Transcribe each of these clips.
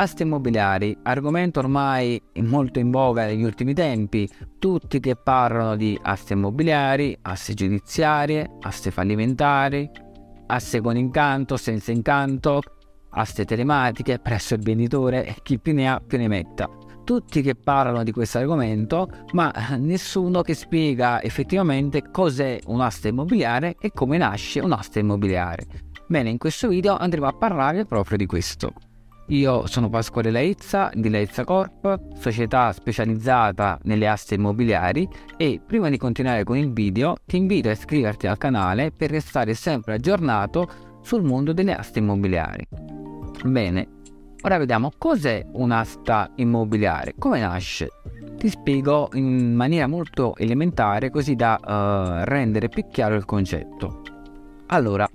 Aste immobiliari, argomento ormai molto in voga negli ultimi tempi, tutti che parlano di aste immobiliari, aste giudiziarie, aste fallimentari, aste con incanto, senza incanto, aste telematiche presso il venditore e chi più ne ha più ne metta. Tutti che parlano di questo argomento, ma nessuno che spiega effettivamente cos'è un'asta immobiliare e come nasce un'asta immobiliare. Bene, in questo video andremo a parlare proprio di questo. Io sono Pasquale Laizza di Laizza Corp, società specializzata nelle aste immobiliari e prima di continuare con il video ti invito a iscriverti al canale per restare sempre aggiornato sul mondo delle aste immobiliari. Bene, ora vediamo cos'è un'asta immobiliare, come nasce. Ti spiego in maniera molto elementare così da uh, rendere più chiaro il concetto. Allora,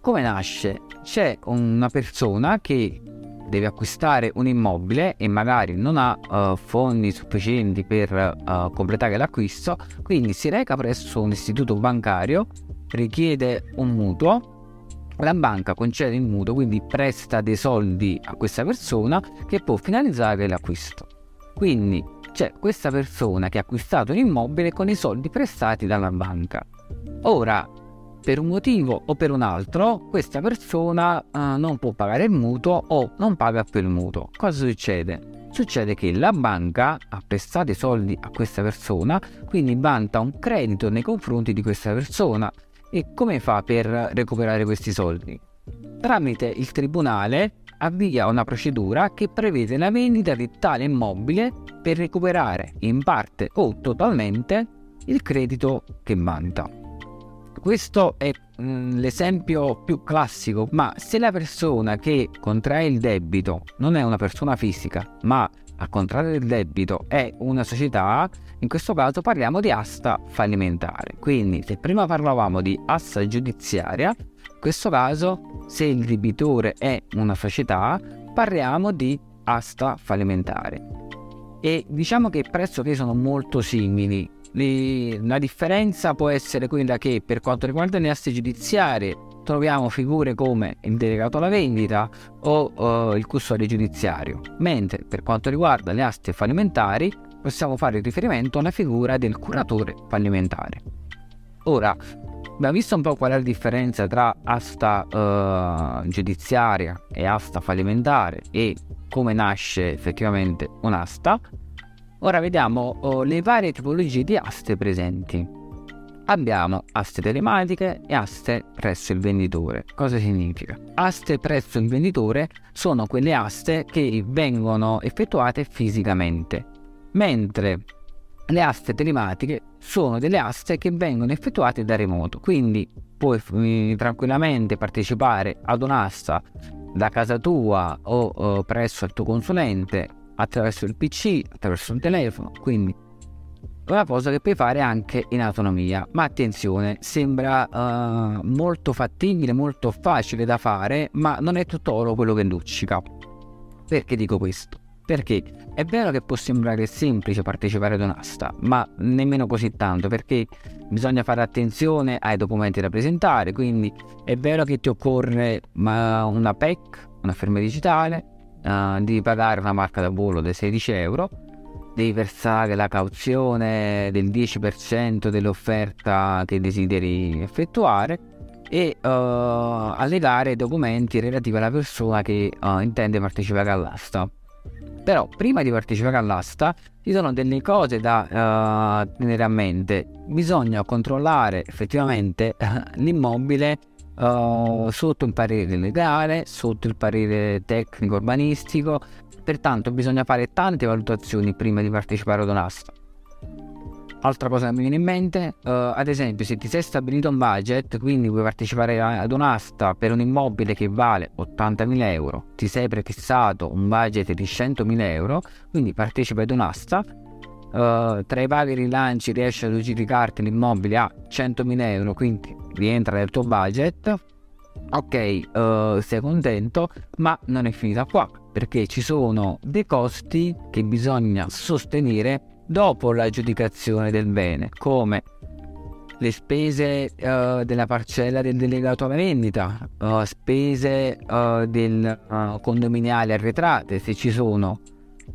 come nasce? C'è una persona che deve acquistare un immobile e magari non ha uh, fondi sufficienti per uh, completare l'acquisto, quindi si reca presso un istituto bancario, richiede un mutuo, la banca concede il mutuo, quindi presta dei soldi a questa persona che può finalizzare l'acquisto. Quindi c'è questa persona che ha acquistato un immobile con i soldi prestati dalla banca. Ora per un motivo o per un altro questa persona uh, non può pagare il mutuo o non paga più il mutuo. Cosa succede? Succede che la banca ha prestato i soldi a questa persona, quindi vanta un credito nei confronti di questa persona. E come fa per recuperare questi soldi? Tramite il tribunale avvia una procedura che prevede la vendita di tale immobile per recuperare in parte o totalmente il credito che vanta. Questo è mm, l'esempio più classico, ma se la persona che contrae il debito non è una persona fisica, ma a contrarre il debito è una società, in questo caso parliamo di asta fallimentare. Quindi se prima parlavamo di asta giudiziaria, in questo caso se il debitore è una società, parliamo di asta fallimentare. E diciamo che pressoché sono molto simili la differenza può essere quella che per quanto riguarda le aste giudiziarie troviamo figure come il delegato alla vendita o uh, il custode giudiziario, mentre per quanto riguarda le aste fallimentari possiamo fare riferimento alla figura del curatore fallimentare. Ora, abbiamo visto un po' qual è la differenza tra asta uh, giudiziaria e asta fallimentare e come nasce effettivamente un'asta. Ora vediamo oh, le varie tipologie di aste presenti. Abbiamo aste telematiche e aste presso il venditore. Cosa significa? Aste presso il venditore sono quelle aste che vengono effettuate fisicamente, mentre le aste telematiche sono delle aste che vengono effettuate da remoto, quindi puoi eh, tranquillamente partecipare ad un'asta da casa tua o, o presso il tuo consulente attraverso il PC, attraverso un telefono, quindi è una cosa che puoi fare anche in autonomia. Ma attenzione, sembra uh, molto fattibile, molto facile da fare, ma non è tutto oro quello che luccica. Perché dico questo? Perché è vero che può sembrare semplice partecipare ad un'asta, ma nemmeno così tanto, perché bisogna fare attenzione ai documenti da presentare, quindi è vero che ti occorre una PEC, una firma digitale, uh, devi pagare una marca da bollo di 16 euro, devi versare la cauzione del 10% dell'offerta che desideri effettuare e uh, allegare documenti relativi alla persona che uh, intende partecipare all'asta. Però prima di partecipare all'asta ci sono delle cose da uh, tenere a mente. Bisogna controllare effettivamente l'immobile uh, sotto il parere legale, sotto il parere tecnico urbanistico, pertanto bisogna fare tante valutazioni prima di partecipare ad un'asta. Altra cosa che mi viene in mente, uh, ad esempio, se ti sei stabilito un budget, quindi vuoi partecipare ad un'asta per un immobile che vale 80.000 euro, ti sei prefissato un budget di 100.000 euro, quindi partecipa ad un'asta, uh, tra i vari rilanci riesci ad aggiudicarti l'immobile a 100.000 euro, quindi rientra nel tuo budget, ok, uh, sei contento, ma non è finita qua, perché ci sono dei costi che bisogna sostenere dopo l'aggiudicazione del bene, come le spese uh, della parcella del delegato alla vendita, spese del condominiale arretrate se ci sono,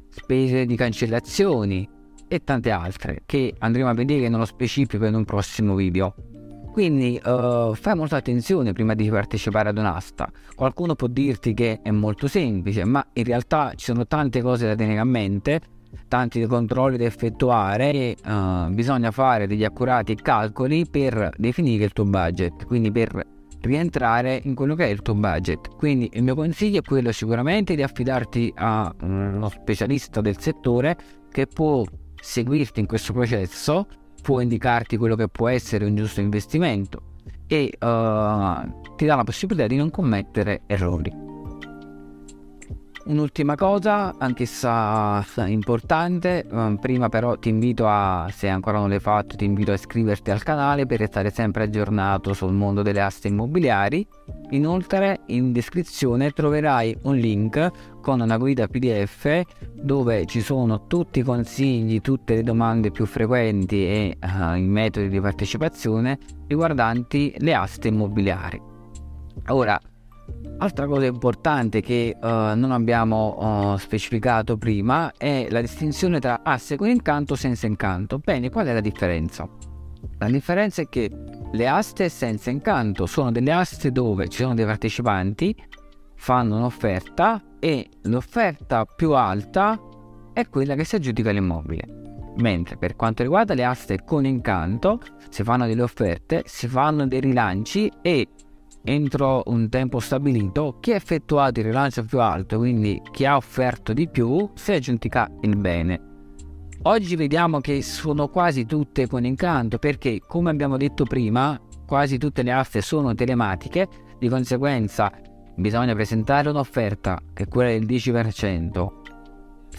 spese di cancellazioni e tante altre che andremo a vedere nello specifico in un prossimo video. Quindi uh, fai molta attenzione prima di partecipare ad un'asta. Qualcuno può dirti che è molto semplice, ma in realtà ci sono tante cose da tenere a mente tanti controlli da effettuare e uh, bisogna fare degli accurati calcoli per definire il tuo budget, quindi per rientrare in quello che è il tuo budget. Quindi il mio consiglio è quello sicuramente di affidarti a uno specialista del settore che può seguirti in questo processo, può indicarti quello che può essere un giusto investimento e uh, ti dà la possibilità di non commettere errori. Un'ultima cosa, anch'essa importante, ehm, prima però ti invito a, se ancora non l'hai fatto, ti invito a iscriverti al canale per restare sempre aggiornato sul mondo delle aste immobiliari. Inoltre in descrizione troverai un link con una guida PDF dove ci sono tutti i consigli, tutte le domande più frequenti e uh, i metodi di partecipazione riguardanti le aste immobiliari. Ora, Altra cosa importante che uh, non abbiamo uh, specificato prima è la distinzione tra asse con incanto e senza incanto. Bene, qual è la differenza? La differenza è che le aste senza incanto sono delle aste dove ci sono dei partecipanti, fanno un'offerta e l'offerta più alta è quella che si aggiudica l'immobile. Mentre per quanto riguarda le aste con incanto, si fanno delle offerte, si fanno dei rilanci e entro un tempo stabilito chi ha effettuato il rilancio più alto, quindi chi ha offerto di più, si aggiudica il bene. Oggi vediamo che sono quasi tutte con incanto perché, come abbiamo detto prima, quasi tutte le aste sono telematiche, di conseguenza bisogna presentare un'offerta che è quella del 10%,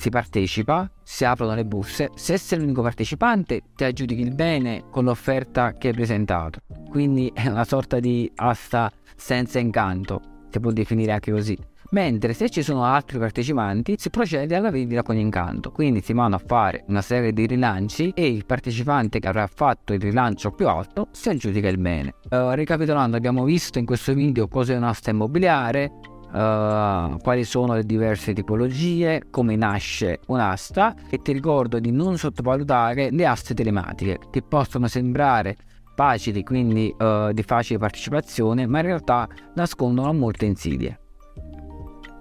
si partecipa, si aprono le buste, se sei l'unico partecipante ti aggiudichi il bene con l'offerta che hai presentato. Quindi è una sorta di asta senza incanto, si può definire anche così. Mentre se ci sono altri partecipanti si procede alla vendita con incanto, quindi si vanno a fare una serie di rilanci e il partecipante che avrà fatto il rilancio più alto si aggiudica il bene. Uh, ricapitolando abbiamo visto in questo video cos'è un'asta immobiliare, uh, quali sono le diverse tipologie, come nasce un'asta e ti ricordo di non sottovalutare le aste telematiche che possono sembrare facili, quindi uh, di facile partecipazione, ma in realtà nascondono molte insidie.